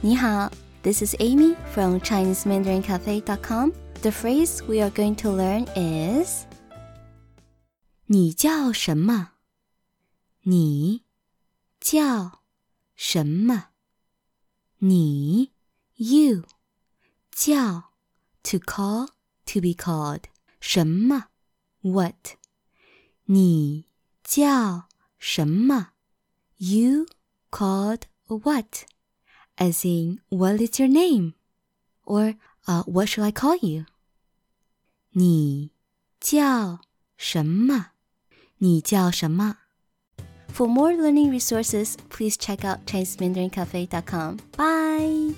你好，This is Amy from ChineseMandarinCafe.com. The phrase we are going to learn is 你叫什么？你叫什么？你 you 叫 to call to be called 什么 what 你叫什么？You called what? As in, what is your name? Or, uh, what should I call you? 你叫什么？你叫什么？For more learning resources, please check out ChineseMandarinCafe.com. Bye!